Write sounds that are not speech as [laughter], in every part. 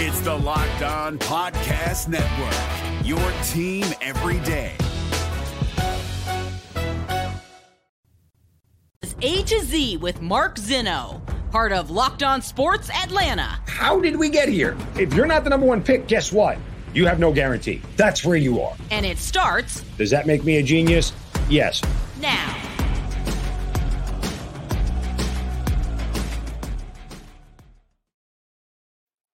It's the Locked On Podcast Network, your team every day. A to Z with Mark Zinno, part of Locked On Sports Atlanta. How did we get here? If you're not the number one pick, guess what? You have no guarantee. That's where you are. And it starts Does that make me a genius? Yes. now.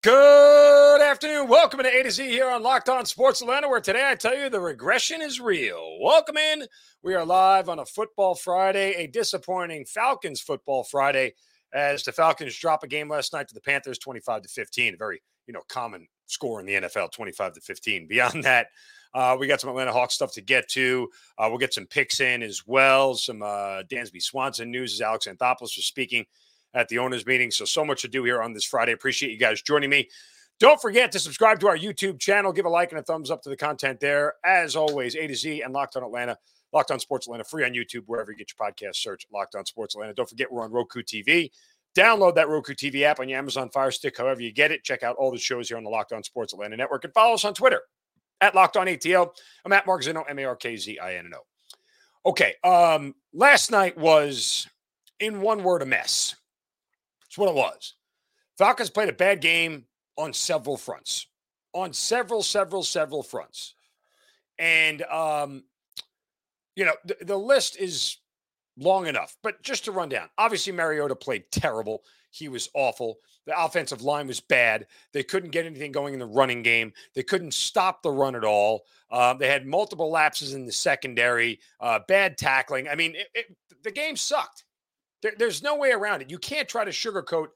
Good afternoon. Welcome to A to Z here on Locked On Sports Atlanta, where today I tell you the regression is real. Welcome in. We are live on a football Friday, a disappointing Falcons football Friday, as the Falcons drop a game last night to the Panthers 25 to 15. A very, you know, common score in the NFL, 25 to 15. [laughs] Beyond that, uh, we got some Atlanta Hawks stuff to get to. Uh, we'll get some picks in as well. Some uh, Dansby Swanson news as Alex Anthopoulos was speaking at the owners meeting. So, so much to do here on this Friday. Appreciate you guys joining me. Don't forget to subscribe to our YouTube channel. Give a like and a thumbs up to the content there. As always, A to Z and Locked on Atlanta, Locked on Sports Atlanta, free on YouTube, wherever you get your podcast. Search Locked on Sports Atlanta. Don't forget, we're on Roku TV. Download that Roku TV app on your Amazon Fire Stick, however you get it. Check out all the shows here on the Locked on Sports Atlanta Network and follow us on Twitter at Locked on ATL. I'm at Mark Zinno, M A R K Z I N O. Okay. Um, last night was, in one word, a mess. What it was. Falcons played a bad game on several fronts. On several, several, several fronts. And, um, you know, the, the list is long enough, but just to run down. Obviously, Mariota played terrible. He was awful. The offensive line was bad. They couldn't get anything going in the running game. They couldn't stop the run at all. Uh, they had multiple lapses in the secondary, uh, bad tackling. I mean, it, it, the game sucked. There, there's no way around it. You can't try to sugarcoat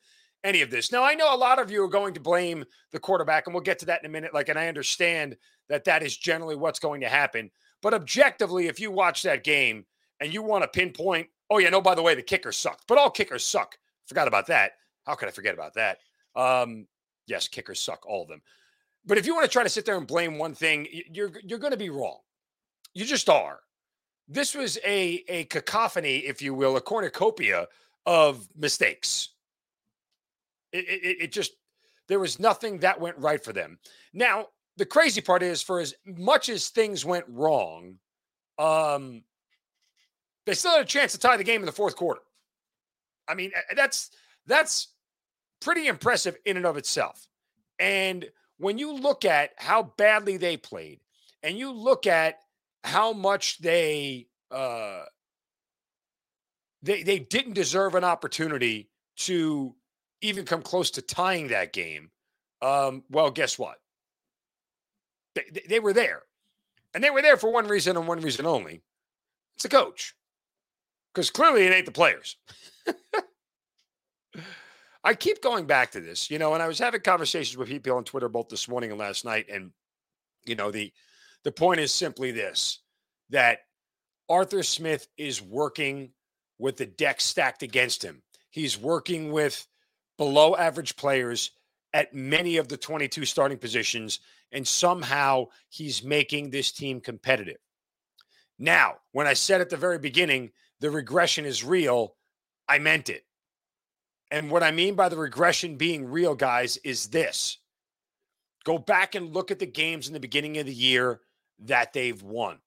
any of this. Now, I know a lot of you are going to blame the quarterback, and we'll get to that in a minute. Like, and I understand that that is generally what's going to happen. But objectively, if you watch that game and you want to pinpoint, oh yeah, no, by the way, the kicker sucked, but all kickers suck. Forgot about that. How could I forget about that? Um, yes, kickers suck, all of them. But if you want to try to sit there and blame one thing, you're you're going to be wrong. You just are. This was a a cacophony, if you will, a cornucopia of mistakes. It, it, it just there was nothing that went right for them. Now the crazy part is, for as much as things went wrong, um, they still had a chance to tie the game in the fourth quarter. I mean, that's that's pretty impressive in and of itself. And when you look at how badly they played, and you look at how much they uh, they they didn't deserve an opportunity to even come close to tying that game. Um, well, guess what? They, they were there, and they were there for one reason and one reason only. It's the coach, because clearly it ain't the players. [laughs] I keep going back to this, you know, and I was having conversations with people on Twitter both this morning and last night, and you know the the point is simply this: that Arthur Smith is working with the deck stacked against him. He's working with below average players at many of the 22 starting positions, and somehow he's making this team competitive. Now, when I said at the very beginning, the regression is real, I meant it. And what I mean by the regression being real, guys, is this go back and look at the games in the beginning of the year that they've won,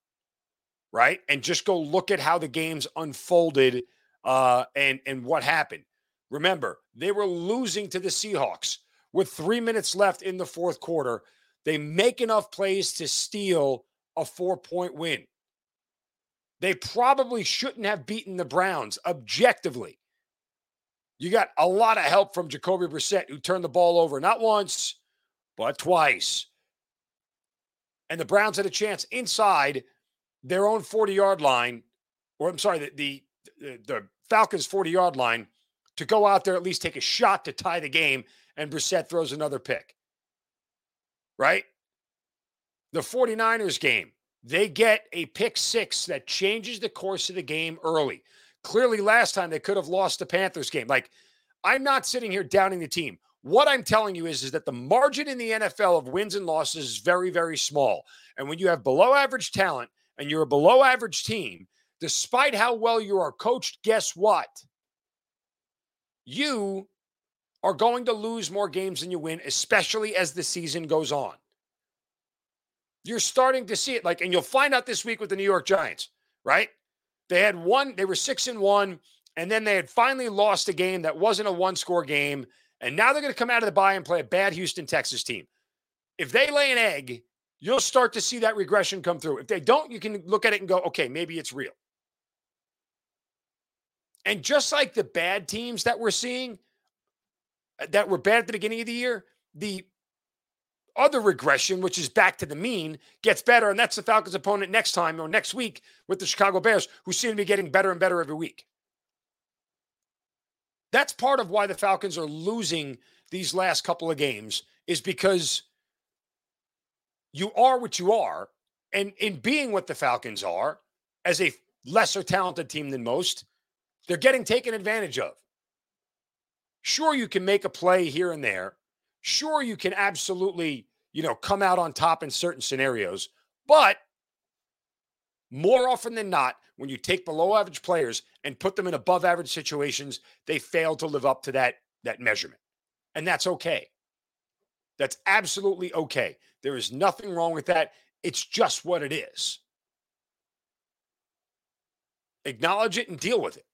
right? And just go look at how the games unfolded uh, and, and what happened. Remember, they were losing to the Seahawks with three minutes left in the fourth quarter. They make enough plays to steal a four point win. They probably shouldn't have beaten the Browns objectively. You got a lot of help from Jacoby Brissett, who turned the ball over not once, but twice. And the Browns had a chance inside their own 40 yard line, or I'm sorry, the, the, the Falcons' 40 yard line to go out there, at least take a shot to tie the game, and Brissett throws another pick. Right? The 49ers game, they get a pick six that changes the course of the game early. Clearly, last time they could have lost the Panthers game. Like, I'm not sitting here downing the team. What I'm telling you is, is that the margin in the NFL of wins and losses is very, very small. And when you have below average talent and you're a below average team, despite how well you are coached, guess what? You are going to lose more games than you win, especially as the season goes on. You're starting to see it. Like, and you'll find out this week with the New York Giants, right? They had one, they were six and one, and then they had finally lost a game that wasn't a one score game. And now they're going to come out of the bye and play a bad Houston, Texas team. If they lay an egg, you'll start to see that regression come through. If they don't, you can look at it and go, okay, maybe it's real. And just like the bad teams that we're seeing, uh, that were bad at the beginning of the year, the other regression, which is back to the mean, gets better. And that's the Falcons' opponent next time or next week with the Chicago Bears, who seem to be getting better and better every week. That's part of why the Falcons are losing these last couple of games, is because you are what you are. And in being what the Falcons are, as a lesser talented team than most, they're getting taken advantage of. Sure, you can make a play here and there. Sure, you can absolutely, you know, come out on top in certain scenarios. But more often than not, when you take below average players and put them in above average situations, they fail to live up to that, that measurement. And that's okay. That's absolutely okay. There is nothing wrong with that. It's just what it is. Acknowledge it and deal with it.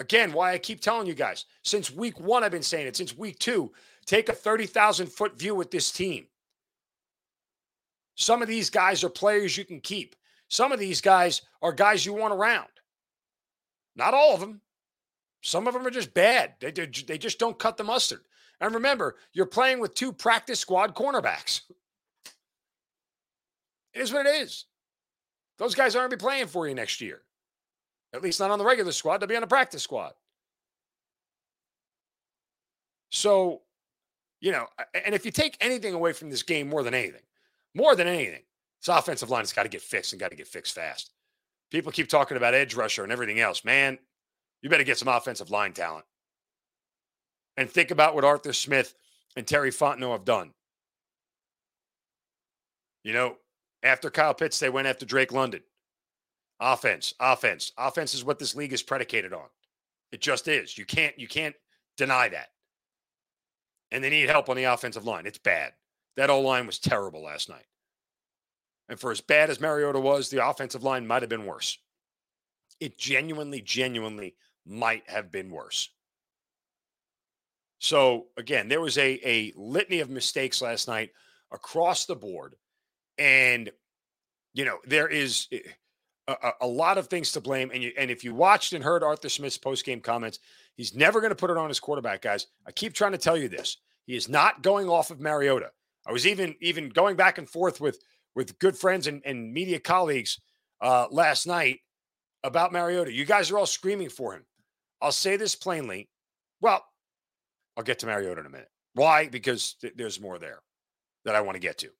Again, why I keep telling you guys since week one, I've been saying it. Since week two, take a 30,000 foot view with this team. Some of these guys are players you can keep. Some of these guys are guys you want around. Not all of them. Some of them are just bad. They, they just don't cut the mustard. And remember, you're playing with two practice squad cornerbacks. It is what it is. Those guys aren't going to be playing for you next year. At least not on the regular squad. They'll be on the practice squad. So, you know, and if you take anything away from this game more than anything, more than anything, this offensive line has got to get fixed and got to get fixed fast. People keep talking about edge rusher and everything else. Man, you better get some offensive line talent. And think about what Arthur Smith and Terry Fontenot have done. You know, after Kyle Pitts, they went after Drake London. Offense, offense, offense is what this league is predicated on. It just is. You can't you can't deny that. And they need help on the offensive line. It's bad. That O line was terrible last night. And for as bad as Mariota was, the offensive line might have been worse. It genuinely, genuinely might have been worse. So again, there was a a litany of mistakes last night across the board, and you know there is eh, a, a, lot of things to blame. And you, and if you watched and heard Arthur Smith's post game comments, he's never going to put it on his quarterback, guys. I keep trying to tell you this. He is not going off of Mariota. I was even even going back and forth with with good friends and, and media colleagues uh, last night about Mariota. You guys are all screaming for him. I'll say this plainly. Well, I'll get to Mariota in a minute. Why? Because th- there's more there that I want to get to.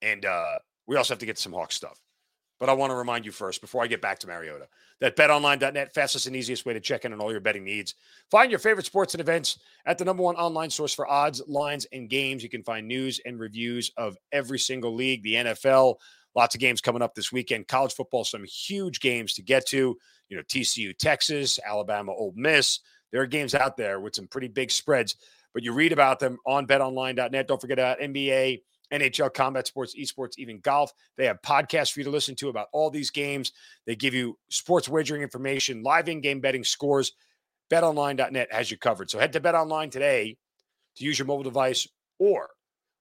And uh, we also have to get some Hawk stuff. But I want to remind you first, before I get back to Mariota, that betonline.net, fastest and easiest way to check in on all your betting needs. Find your favorite sports and events at the number one online source for odds, lines, and games. You can find news and reviews of every single league, the NFL, lots of games coming up this weekend, college football, some huge games to get to. You know, TCU, Texas, Alabama, Ole Miss. There are games out there with some pretty big spreads, but you read about them on betonline.net. Don't forget about NBA NHL, combat sports, esports, even golf. They have podcasts for you to listen to about all these games. They give you sports wagering information, live in game betting scores. BetOnline.net has you covered. So head to BetOnline today to use your mobile device or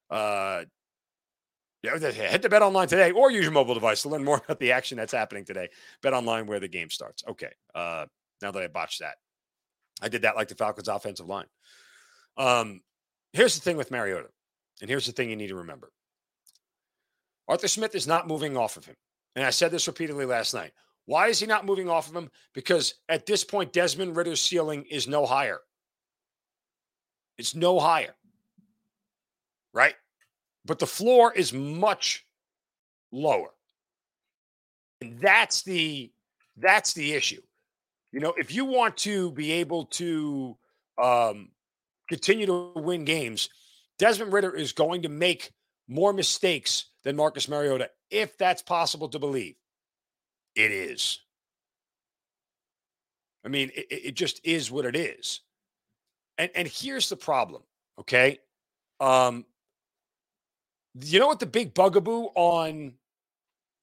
uh, head to BetOnline today or use your mobile device to learn more [laughs] about the action that's happening today. BetOnline where the game starts. Okay. Uh, now that I botched that, I did that like the Falcons' offensive line. Um, here's the thing with Mariota. And here's the thing you need to remember Arthur Smith is not moving off of him. And I said this repeatedly last night. Why is he not moving off of him? Because at this point, Desmond Ridder's ceiling is no higher. It's no higher. Right? But the floor is much lower. And that's the that's the issue. You know, if you want to be able to um, continue to win games, Desmond Ridder is going to make more mistakes than Marcus Mariota, if that's possible to believe. It is. I mean, it, it just is what it is. And and here's the problem, okay? Um you know what the big bugaboo on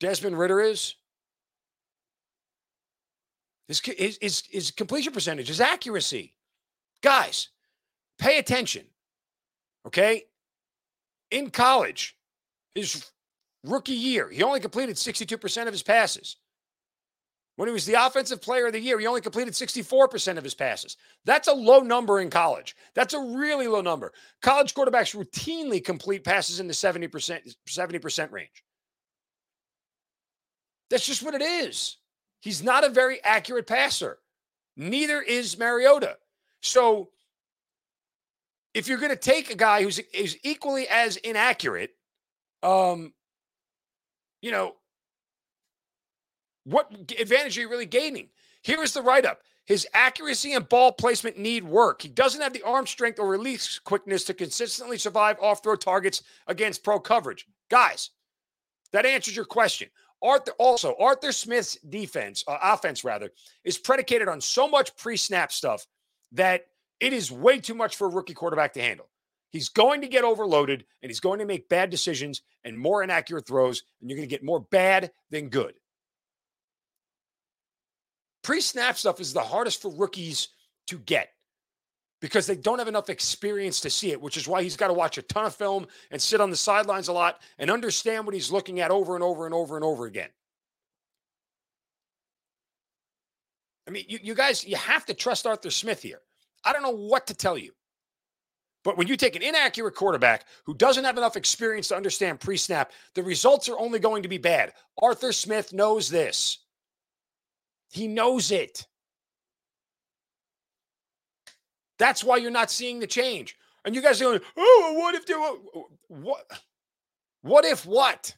Desmond Ridder is? His, his, his, his completion percentage, his accuracy. Guys, pay attention. Okay? In college, his rookie year, he only completed 62% of his passes. When he was the offensive player of the year, he only completed 64% of his passes. That's a low number in college. That's a really low number. College quarterbacks routinely complete passes in the 70%, 70% range. That's just what it is. He's not a very accurate passer. Neither is Mariota. So if you're going to take a guy who's is equally as inaccurate, um, you know, what advantage are you really gaining? Here is the write up. His accuracy and ball placement need work. He doesn't have the arm strength or release quickness to consistently survive off throw targets against pro coverage. Guys, that answers your question. Arthur also Arthur Smith's defense, uh, offense rather, is predicated on so much pre-snap stuff that it is way too much for a rookie quarterback to handle. He's going to get overloaded and he's going to make bad decisions and more inaccurate throws, and you're going to get more bad than good. Pre snap stuff is the hardest for rookies to get because they don't have enough experience to see it, which is why he's got to watch a ton of film and sit on the sidelines a lot and understand what he's looking at over and over and over and over again. I mean, you, you guys, you have to trust Arthur Smith here. I don't know what to tell you. But when you take an inaccurate quarterback who doesn't have enough experience to understand pre snap, the results are only going to be bad. Arthur Smith knows this. He knows it. That's why you're not seeing the change. And you guys are going, oh, what if were, what? What if what?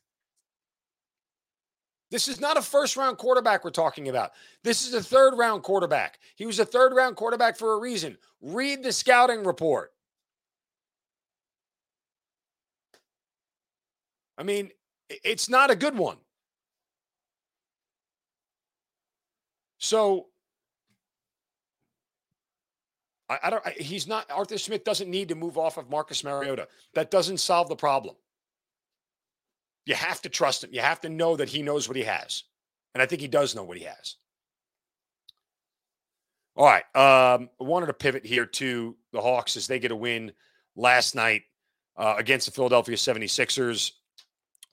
This is not a first round quarterback we're talking about. This is a third round quarterback. He was a third round quarterback for a reason. Read the scouting report. I mean, it's not a good one. So I, I don't. I, he's not. Arthur Smith doesn't need to move off of Marcus Mariota. That doesn't solve the problem. You have to trust him. You have to know that he knows what he has, and I think he does know what he has. All right. Um, I wanted to pivot here to the Hawks as they get a win last night uh, against the Philadelphia 76ers,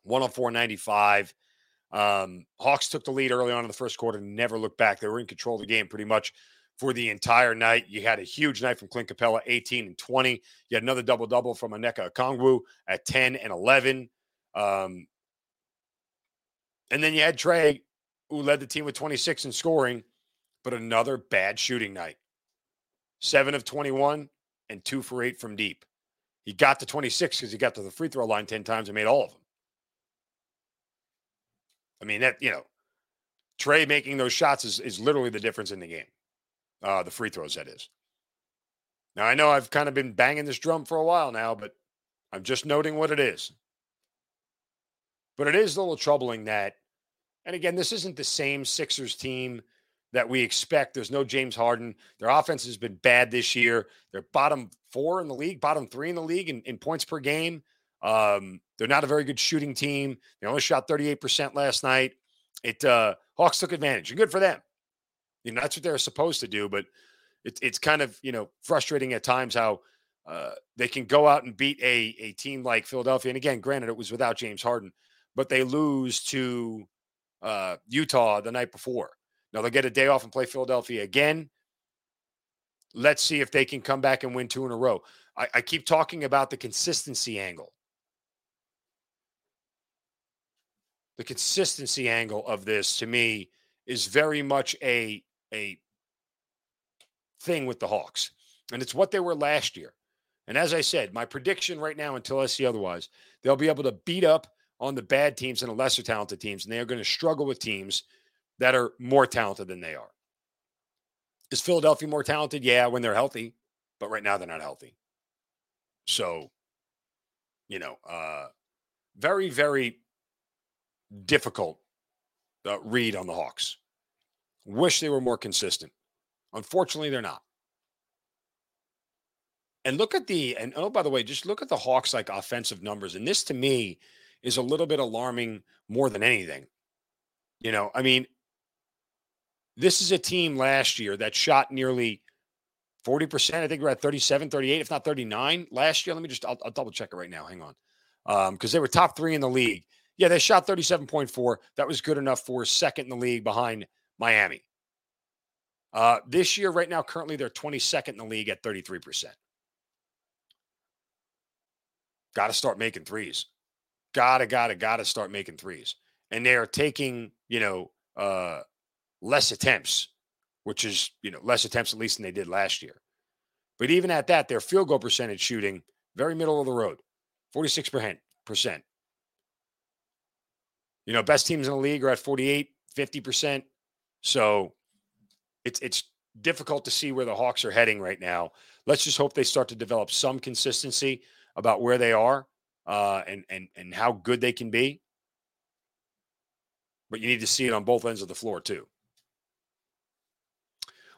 104 95. Um, Hawks took the lead early on in the first quarter, and never looked back. They were in control of the game pretty much for the entire night. You had a huge night from Clint Capela, 18 and 20. You had another double double from Onyeka Okongwu at 10 and 11. Um, and then you had Trae, who led the team with 26 in scoring, but another bad shooting night. Seven of 21 and two for eight from deep. He got to 26 because he got to the free throw line 10 times and made all of them. I mean, that, you know, Trae making those shots is, is literally the difference in the game. Uh, the free throws, that is. Now, I know I've kind of been banging this drum for a while now, but I'm just noting what it is. But it is a little troubling that, and again, this isn't the same Sixers team that we expect. There's no James Harden. Their offense has been bad this year. They're bottom four in the league, bottom three in the league in, in points per game. Um, they're not a very good shooting team. They only shot 38% last night. It uh, Hawks took advantage. And good for them. You know, that's what they're supposed to do, but it's it's kind of, you know, frustrating at times how uh, they can go out and beat a a team like Philadelphia. And again, granted, it was without James Harden, but they lose to uh, Utah the night before. Now they'll get a day off and play Philadelphia again. Let's see if they can come back and win two in a row. I, I keep talking about the consistency angle. the consistency angle of this to me is very much a a thing with the Hawks. And it's what they were last year. And as I said, my prediction right now, until I see otherwise, they'll be able to beat up on the bad teams and the lesser talented teams, and they are going to struggle with teams that are more talented than they are. Is Philadelphia more talented? Yeah, when they're healthy, but right now they're not healthy. So, you know, uh, very, very difficult uh, read on the Hawks. Wish they were more consistent. Unfortunately, they're not. And look at the and oh by the way, just look at the Hawks like offensive numbers. And this to me is a little bit alarming more than anything. You know, I mean, this is a team last year that shot nearly 40%. I think we're at 37, 38, if not 39 last year. Let me just, I'll, I'll double check it right now. Hang on. Because um, they were top three in the league. Yeah, they shot 37.4. That was good enough for second in the league behind Miami. Uh, this year, right now, currently, they're 22nd in the league at 33%. Got to start making threes. Gotta, gotta, gotta start making threes. And they are taking, you know, uh, less attempts, which is, you know, less attempts at least than they did last year. But even at that, their field goal percentage shooting, very middle of the road, 46%. You know, best teams in the league are at 48, 50%. So it's it's difficult to see where the Hawks are heading right now. Let's just hope they start to develop some consistency about where they are uh, and and and how good they can be. But you need to see it on both ends of the floor too.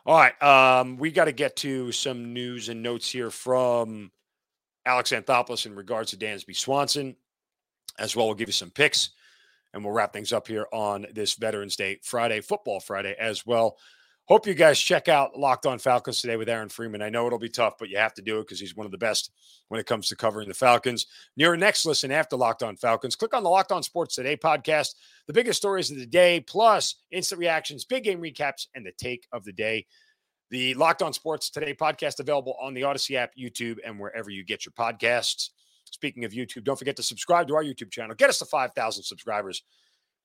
All right, um, we got to get to some news and notes here from Alex Anthopoulos in regards to Dansby Swanson. As well, we'll give you some picks, and we'll wrap things up here on this Veterans Day Friday, Football Friday as well. Hope you guys check out Locked On Falcons today with Aaron Freeman. I know it'll be tough, but you have to do it because he's one of the best when it comes to covering the Falcons. Your next listen after Locked On Falcons, click on the Locked On Sports Today podcast, the biggest stories of the day, plus instant reactions, big game recaps, and the take of the day. The Locked On Sports Today podcast available on the Audacy app, YouTube, and wherever you get your podcasts. Speaking of YouTube, don't forget to subscribe to our YouTube channel. Get us to 5,000 subscribers.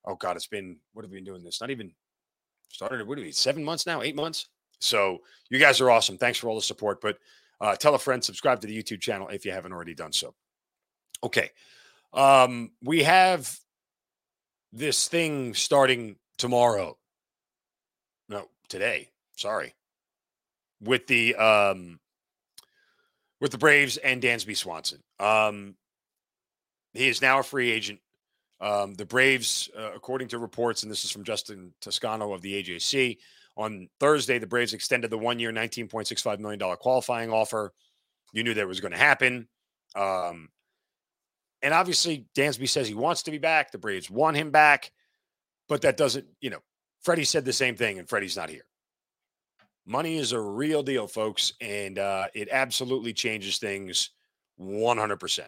Oh, God, it's been, what have we been doing this? Not even started, what do we, seven months now, eight months? So you guys are awesome. Thanks for all the support. But uh, tell a friend, subscribe to the YouTube channel if you haven't already done so. Okay. Um, we have this thing starting tomorrow. No, today. Sorry. With the um with the Braves and Dansby Swanson. Um he is now a free agent. Um, the Braves, uh, according to reports, and this is from Justin Toscano of the AJC, on Thursday, the Braves extended the one year, $19.65 million qualifying offer. You knew that was going to happen. Um, and obviously, Dansby says he wants to be back. The Braves want him back, but that doesn't, you know, Freddie said the same thing, and Freddie's not here. Money is a real deal, folks, and uh, it absolutely changes things 100%.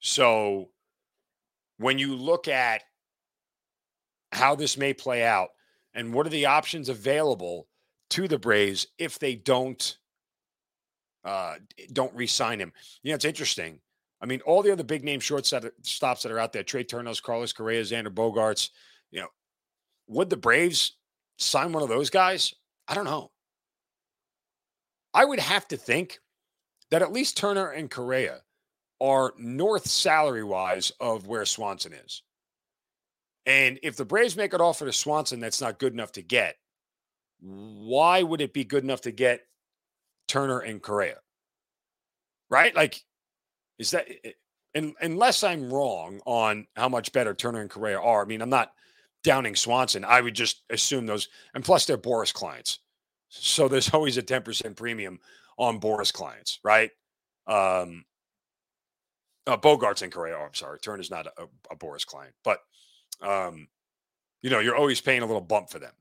So when you look at how this may play out and what are the options available to the Braves if they don't uh, don't re-sign him. You know, it's interesting. I mean, all the other big name shortstops that are out there, Trea Turner's, Carlos Correa, Xander Bogaerts, you know, would the Braves sign one of those guys? I don't know. I would have to think that at least Turner and Correa are north salary wise of where Swanson is. And if the Braves make an offer to Swanson that's not good enough to get, why would it be good enough to get Turner and Correa? Right? Like, is that, and unless I'm wrong on how much better Turner and Correa are, I mean, I'm not downing Swanson. I would just assume those, and plus they're Boras clients. So there's [laughs] always a 10% premium on Boras clients, right? Um, uh, Bogaerts and Correa. Oh, I'm sorry. Turner's not a, a Boras client, but um, you know, you're always paying a little bump for them.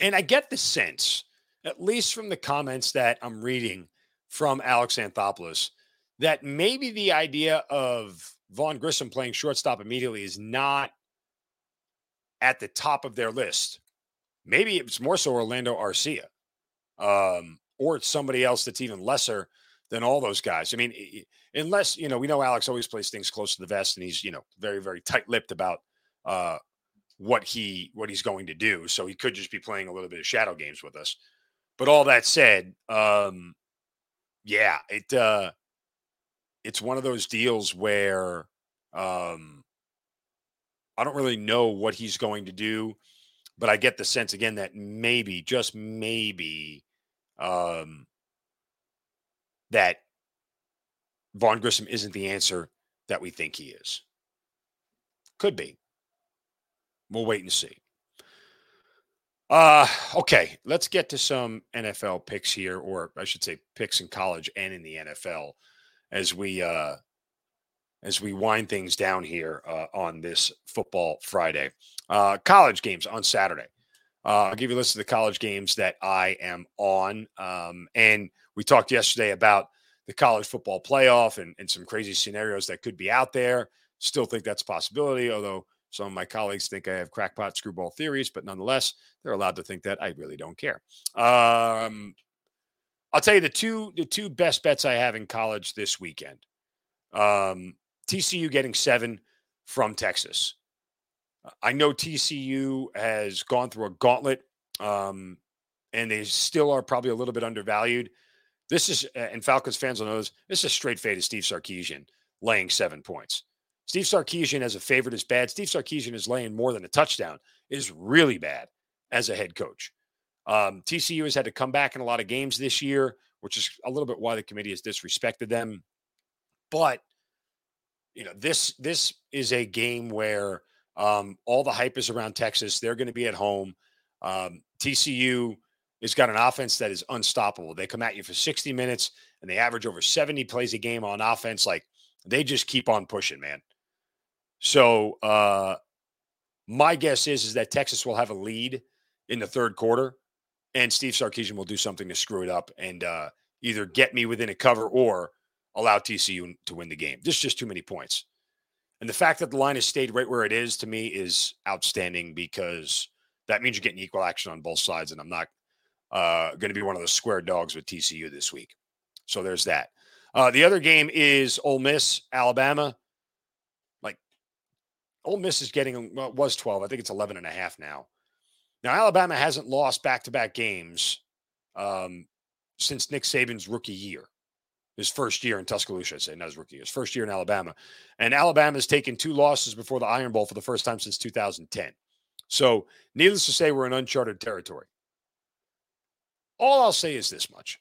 And I get the sense, at least from the comments that I'm reading from Alex Anthopoulos, that maybe the idea of Vaughn Grissom playing shortstop immediately is not at the top of their list. Maybe it's more so Orlando Arcia, um, or it's somebody else that's even lesser than all those guys. I mean, unless you know, we know Alex always plays things close to the vest, and he's you know very very tight lipped about uh, what he what he's going to do. So he could just be playing a little bit of shadow games with us. But all that said, um, yeah, it uh, it's one of those deals where um, I don't really know what he's going to do, but I get the sense again that maybe, just maybe, um, that Vaughn Grissom isn't the answer that we think he is. Could be. We'll wait and see. Uh, okay, let's get to some NFL picks here, or I should say picks in college and in the NFL as we uh as we wind things down here uh, on this football Friday. Uh, college games on Saturday. Uh, I'll give you a list of the college games that I am on. Um, and we talked yesterday about the college football playoff and, and some crazy scenarios that could be out there. Still think that's a possibility, although some of my colleagues think I have crackpot screwball theories, but nonetheless, they're allowed to think that. I really don't care. Um, I'll tell you the two the two best bets I have in college this weekend. Um, TCU getting seven from Texas. I know TCU has gone through a gauntlet, um, and they still are probably a little bit undervalued. This is, and Falcons fans will know this. This is a straight fade of Steve Sarkisian laying seven points. Steve Sarkisian as a favorite is bad. Steve Sarkisian is laying more than a touchdown is really bad as a head coach. Um, TCU has had to come back in a lot of games this year, which is a little bit why the committee has disrespected them. But you know this this is a game where um, all the hype is around Texas. They're going to be at home. Um, TCU has got an offense that is unstoppable. They come at you for 60 minutes and they average over 70 plays a game on offense. Like they just keep on pushing, man. So uh, my guess is is that Texas will have a lead in the third quarter, and Steve Sarkisian will do something to screw it up and uh, either get me within a cover or allow TCU to win the game. There's just too many points. And the fact that the line has stayed right where it is to me is outstanding because that means you're getting equal action on both sides. And I'm not uh, going to be one of the square dogs with TCU this week. So there's that. Uh, the other game is Ole Miss, Alabama. Like Ole Miss is getting well, was 12. I think it's 11 and a half now. Now Alabama hasn't lost back-to-back games um, since Nick Saban's rookie year. His first year in Tuscaloosa, I say, not his rookie year, his first year in Alabama. And Alabama has taken two losses before the Iron Bowl for the first time since 2010. So, needless to say, we're in uncharted territory. All I'll say is this much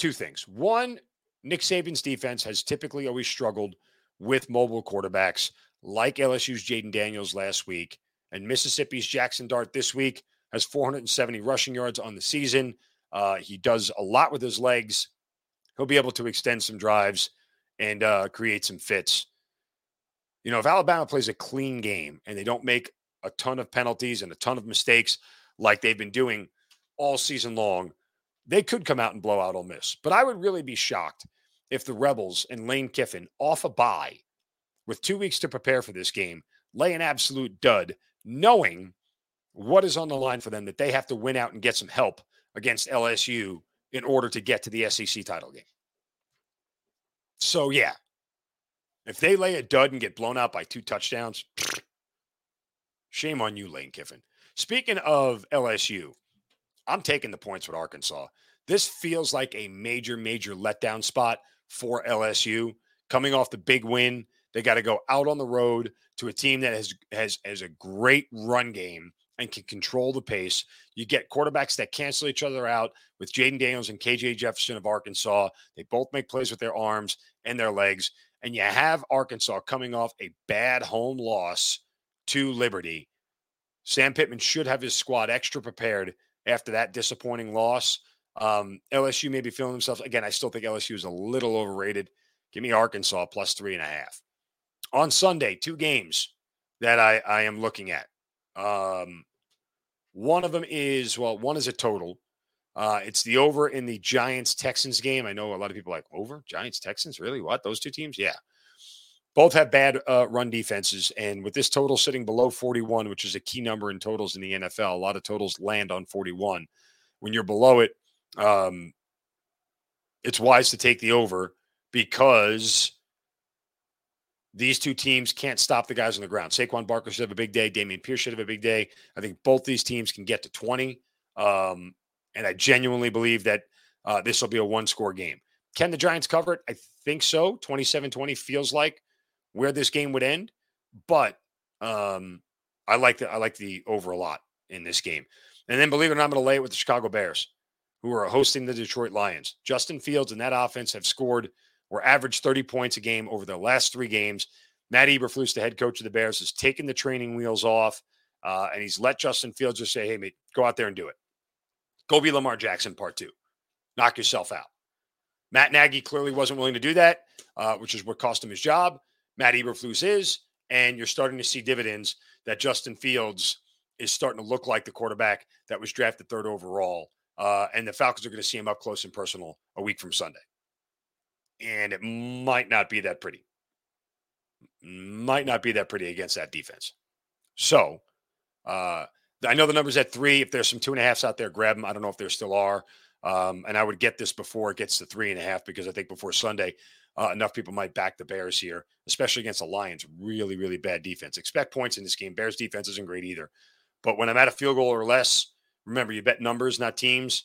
two things. One, Nick Saban's defense has typically always struggled with mobile quarterbacks like LSU's Jayden Daniels last week, and Mississippi's Jackson Dart this week has 470 rushing yards on the season. Uh, he does a lot with his legs. He'll be able to extend some drives and uh, create some fits. You know, if Alabama plays a clean game and they don't make a ton of penalties and a ton of mistakes like they've been doing all season long, they could come out and blow out Ole Miss. But I would really be shocked if the Rebels and Lane Kiffin off a bye with two weeks to prepare for this game, lay an absolute dud, knowing what is on the line for them that they have to win out and get some help against LSU in order to get to the SEC title game. So, yeah, if they lay a dud and get blown out by two touchdowns, [sniffs] shame on you, Lane Kiffin. Speaking of LSU, I'm taking the points with Arkansas. This feels like a major, major letdown spot for LSU coming off the big win they got to go out on the road to a team that has has has a great run game and can control the pace. You get quarterbacks that cancel each other out with Jayden Daniels and KJ Jefferson of Arkansas. They both make plays with their arms and their legs. And you have Arkansas coming off a bad home loss to Liberty. Sam Pittman should have his squad extra prepared after that disappointing loss. Um, LSU may be feeling themselves again. I still think LSU is a little overrated. Give me Arkansas plus three and a half on Sunday, two games that I, I am looking at. Um, one of them is, well, one is a total. Uh, it's the over in the Giants Texans game. I know a lot of people like over Giants Texans. Really? What? Those two teams? Yeah. Both have bad uh, run defenses. And with this total sitting below 41, which is a key number in totals in the NFL, a lot of totals land on 41. When you're below it, um, it's wise to take the over because these two teams can't stop the guys on the ground. Saquon Barkley should have a big day. Dameon Pierce should have a big day. I think both these teams can get to 20. Um, and I genuinely believe that uh, this will be a one score game. Can the Giants cover it? I think so. 27 20 feels like where this game would end. But um, I like the I like the over a lot in this game. And then believe it or not, I'm going to lay it with the Chicago Bears, who are hosting the Detroit Lions. Justin Fields and that offense have scored or averaged 30 points a game over their last three games. Matt Eberflus, the head coach of the Bears, has taken the training wheels off Uh, and he's let Justin Fields just say, hey, mate, go out there and do it. Go be Lamar Jackson part two. Knock yourself out. Matt Nagy clearly wasn't willing to do that, uh, which is what cost him his job. Matt Eberflus is, and you're starting to see dividends that Justin Fields is starting to look like the quarterback that was drafted third overall. Uh, and the Falcons are going to see him up close and personal a week from Sunday. And it might not be that pretty. Might not be that pretty against that defense. So uh, I know the number's at three. If there's some two and a halfs out there, grab them. I don't know if there still are. Um, and I would get this before it gets to three and a half because I think before Sunday, uh, enough people might back the Bears here, especially against the Lions. Really, really bad defense. Expect points in this game. Bears defense isn't great either. But when I'm at a field goal or less, remember you bet numbers, not teams.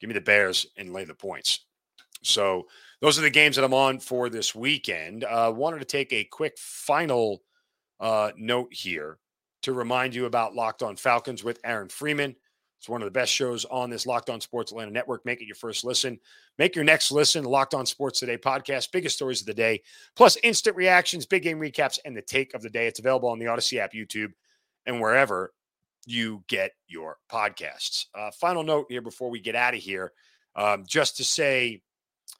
Give me the Bears and lay the points. So those are the games that I'm on for this weekend. Uh, wanted to take a quick final uh, note here to remind you about Locked On Falcons with Aaron Freeman. It's one of the best shows on this Locked On Sports Atlanta network. Make it your first listen. Make your next listen. Locked On Sports Today podcast, biggest stories of the day, plus instant reactions, big game recaps, and the take of the day. It's available on the Audacy app, YouTube, and wherever you get your podcasts. Uh, final note here before we get out of here, um, just to say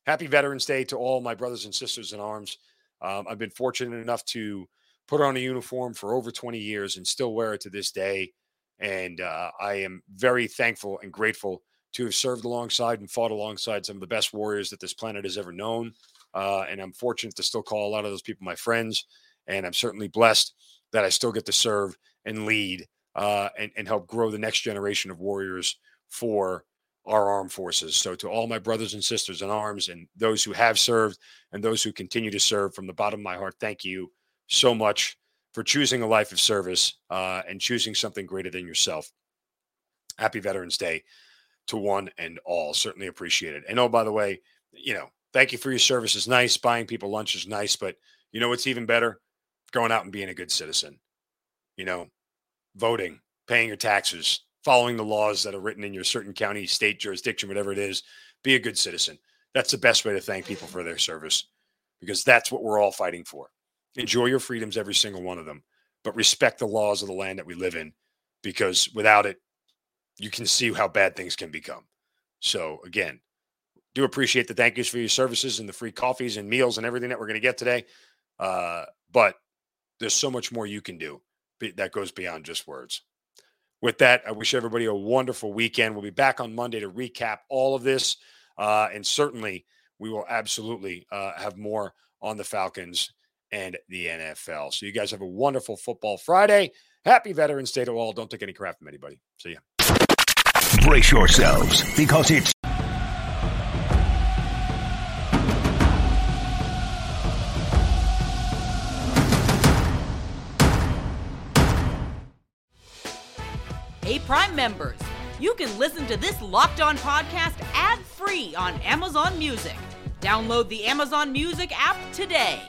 happy Veterans Day to all my brothers and sisters in arms. Um, I've been fortunate enough to put on a uniform for over 20 years and still wear it to this day. And uh, I am very thankful and grateful to have served alongside and fought alongside some of the best warriors that this planet has ever known. Uh, and I'm fortunate to still call a lot of those people my friends. And I'm certainly blessed that I still get to serve and lead uh, and, and help grow the next generation of warriors for our armed forces. So, to all my brothers and sisters in arms and those who have served and those who continue to serve from the bottom of my heart, thank you so much for choosing a life of service uh, and choosing something greater than yourself. Happy Veterans Day to one and all. Certainly appreciate it. And oh, by the way, you know, thank you for your service is nice. Buying people lunch is nice, but you know what's even better? Going out and being a good citizen. You know, voting, paying your taxes, following the laws that are written in your certain county, state jurisdiction, whatever it is. Be a good citizen. That's the best way to thank people for their service because that's what we're all fighting for. Enjoy your freedoms, every single one of them, but respect the laws of the land that we live in because without it, you can see how bad things can become. So, again, do appreciate the thank yous for your services and the free coffees and meals and everything that we're going to get today. Uh, but there's so much more you can do that goes beyond just words. With that, I wish everybody a wonderful weekend. We'll be back on Monday to recap all of this. Uh, and certainly, we will absolutely uh, have more on the Falcons and the NFL. So, you guys have a wonderful football Friday. Happy Veterans Day to all. Don't take any crap from anybody. See ya. Brace yourselves because it's Hey, Prime members, you can listen to this locked on podcast ad free on Amazon Music. Download the Amazon Music app today.